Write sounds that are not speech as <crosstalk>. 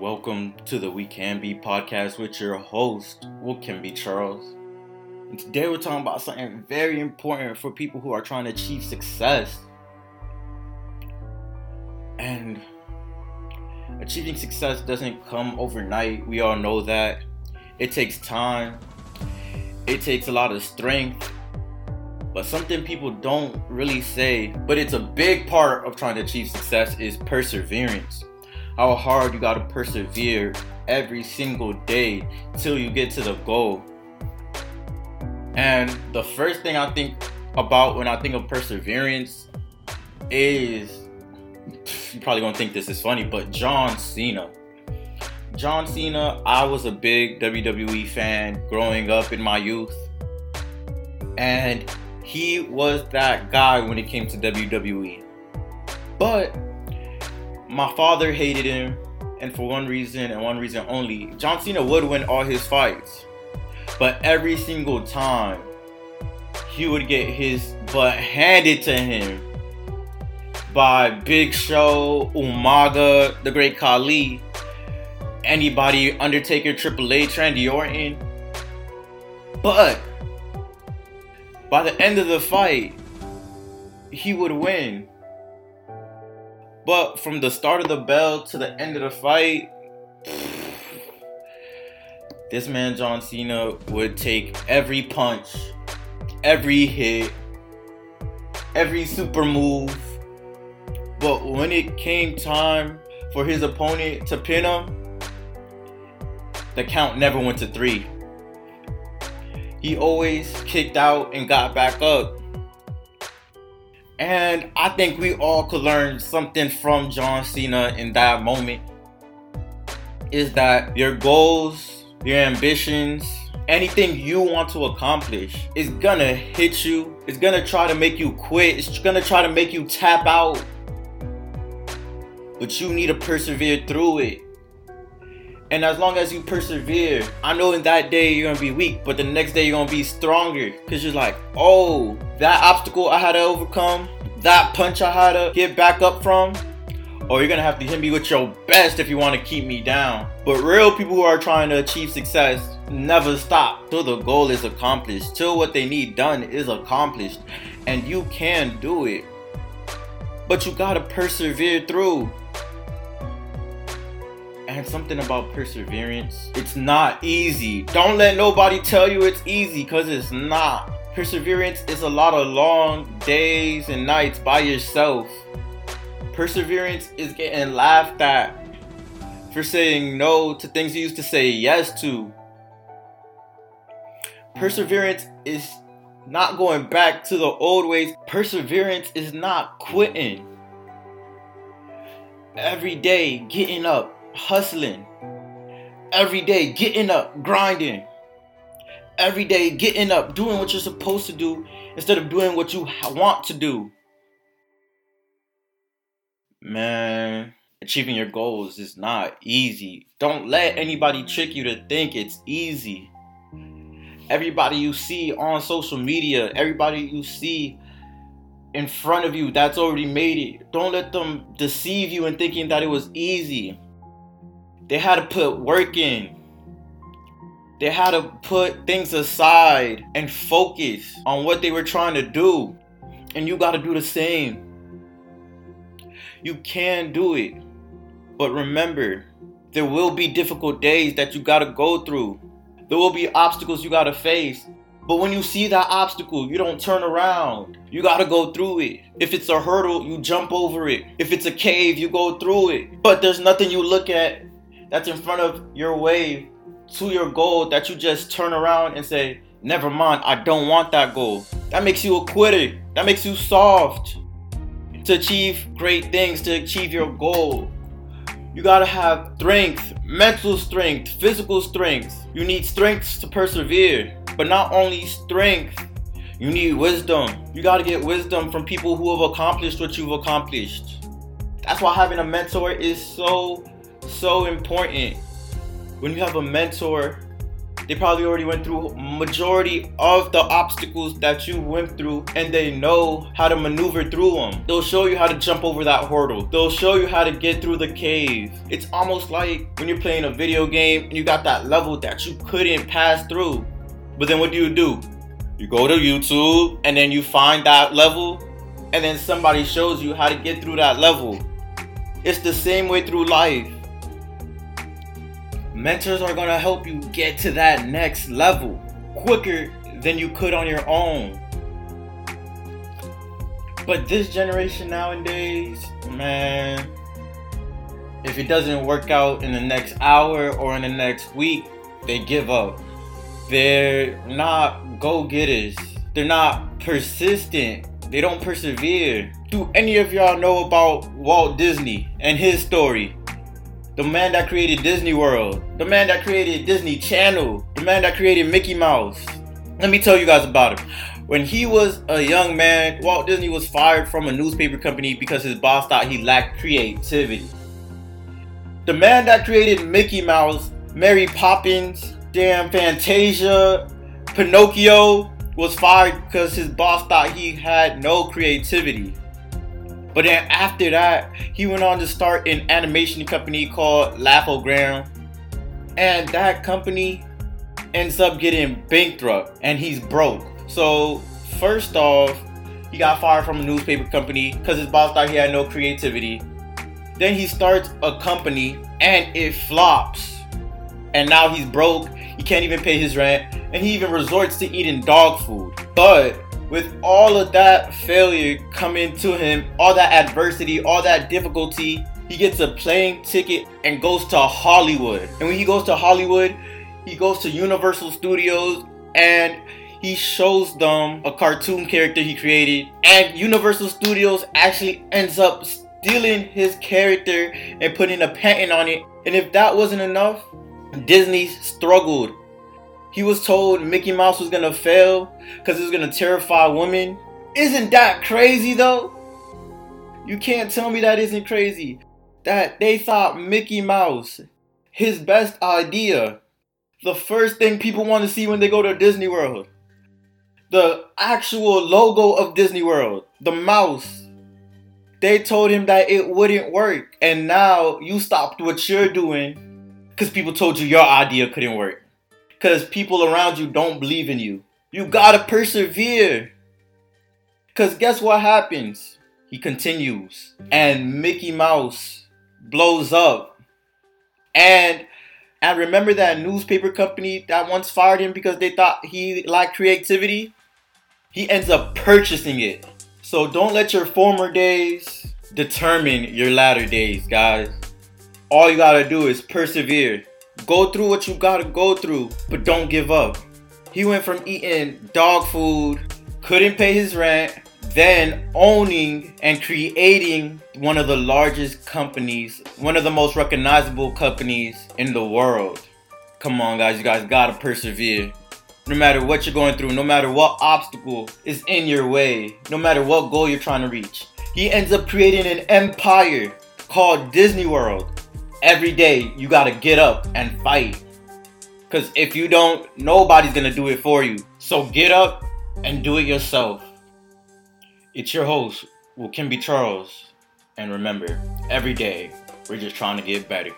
Welcome to the We Can Be podcast with your host, What Can Be Charles. And today we're talking about something very important for people who are trying to achieve success. And achieving success doesn't come overnight. We all know that. It takes time, it takes a lot of strength. But something people don't really say, but it's a big part of trying to achieve success, is perseverance how hard you gotta persevere every single day till you get to the goal. And the first thing I think about when I think of perseverance is <laughs> you're probably gonna think this is funny, but John Cena. John Cena, I was a big WWE fan growing up in my youth. And he was that guy when it came to WWE. But my father hated him, and for one reason and one reason only. John Cena would win all his fights, but every single time he would get his butt handed to him by Big Show, Umaga, the Great Khali, anybody, Undertaker, Triple H, Randy Orton. But by the end of the fight, he would win. But from the start of the bell to the end of the fight, this man John Cena would take every punch, every hit, every super move. But when it came time for his opponent to pin him, the count never went to three. He always kicked out and got back up. And I think we all could learn something from John Cena in that moment. Is that your goals, your ambitions, anything you want to accomplish is gonna hit you. It's gonna try to make you quit. It's gonna try to make you tap out. But you need to persevere through it. And as long as you persevere, I know in that day you're gonna be weak, but the next day you're gonna be stronger. Cause you're like, oh, that obstacle I had to overcome, that punch I had to get back up from, or you're gonna have to hit me with your best if you wanna keep me down. But real people who are trying to achieve success never stop till the goal is accomplished, till what they need done is accomplished. And you can do it. But you gotta persevere through and something about perseverance. It's not easy. Don't let nobody tell you it's easy because it's not. Perseverance is a lot of long days and nights by yourself. Perseverance is getting laughed at for saying no to things you used to say yes to. Perseverance is not going back to the old ways. Perseverance is not quitting. Every day getting up, hustling. Every day getting up, grinding. Every day getting up, doing what you're supposed to do instead of doing what you want to do. Man, achieving your goals is not easy. Don't let anybody trick you to think it's easy. Everybody you see on social media, everybody you see in front of you that's already made it, don't let them deceive you in thinking that it was easy. They had to put work in. They had to put things aside and focus on what they were trying to do. And you got to do the same. You can do it. But remember, there will be difficult days that you got to go through. There will be obstacles you got to face. But when you see that obstacle, you don't turn around. You got to go through it. If it's a hurdle, you jump over it. If it's a cave, you go through it. But there's nothing you look at that's in front of your way to your goal that you just turn around and say, never mind, I don't want that goal. That makes you a quitter. That makes you soft to achieve great things, to achieve your goal. You gotta have strength, mental strength, physical strength. You need strength to persevere, but not only strength, you need wisdom. You gotta get wisdom from people who have accomplished what you've accomplished. That's why having a mentor is so so important. When you have a mentor They probably already went through majority of the obstacles that you went through and they know how to maneuver through them. They'll show you how to jump over that hurdle. They'll show you how to get through the cave. It's almost like when you're playing a video game and you got that level that you couldn't pass through. But then what do you do? You go to YouTube and then you find that level and then somebody shows you how to get through that level. It's the same way through life. Mentors are gonna help you get to that next level quicker than you could on your own. But this generation nowadays, man, if it doesn't work out in the next hour or in the next week, they give up. They're not go getters. They're not persistent. They don't persevere. Do any of y'all know about Walt Disney and his story? The man that created Disney World, the man that created Disney Channel, the man that created Mickey Mouse. Let me tell you guys about him. When he was a young man, Walt Disney was fired from a newspaper company because his boss thought he lacked creativity. The man that created Mickey Mouse, Mary Poppins, damn Fantasia, Pinocchio was fired because his boss thought he had no creativity. But then after that, he went on to start an animation company called Laugh-O-Gram. And that company ends up getting bankrupt and he's broke. So, first off, he got fired from a newspaper company because his boss thought he had no creativity. Then he starts a company and it flops. And now he's broke he can't even pay his rent, and he even resorts to eating dog food. But with all of that failure coming to him, all that adversity, all that difficulty, he gets a plane ticket and goes to Hollywood. And when he goes to Hollywood, he goes to Universal Studios and he shows them a cartoon character he created. And Universal Studios actually ends up stealing his character and putting a patent on it. And if that wasn't enough, Disney struggled. He was told Mickey Mouse was gonna fail because it was gonna terrify women. Isn't that crazy though? You can't tell me that isn't crazy. That they thought Mickey Mouse, his best idea, the first thing people want to see when they go to Disney World. The actual logo of Disney World, the mouse. They told him that it wouldn't work. And now you stopped what you're doing because people told you your idea couldn't work. Because people around you don't believe in you. You gotta persevere. Because guess what happens? He continues. And Mickey Mouse blows up. And and remember that newspaper company that once fired him because they thought he lacked creativity? He ends up purchasing it. So don't let your former days determine your latter days, guys. All you gotta do is persevere. Go through what you gotta go through, but don't give up. He went from eating dog food, couldn't pay his rent, then owning and creating one of the largest companies, one of the most recognizable companies in the world. Come on, guys, you guys gotta persevere. No matter what you're going through, no matter what obstacle is in your way, no matter what goal you're trying to reach. He ends up creating an empire called Disney World every day you got to get up and fight. Because if you don't, nobody's to do it for you. So get up and do it yourself. It's your host, Will Kimby Charles. And remember, every day, we're just trying to get better.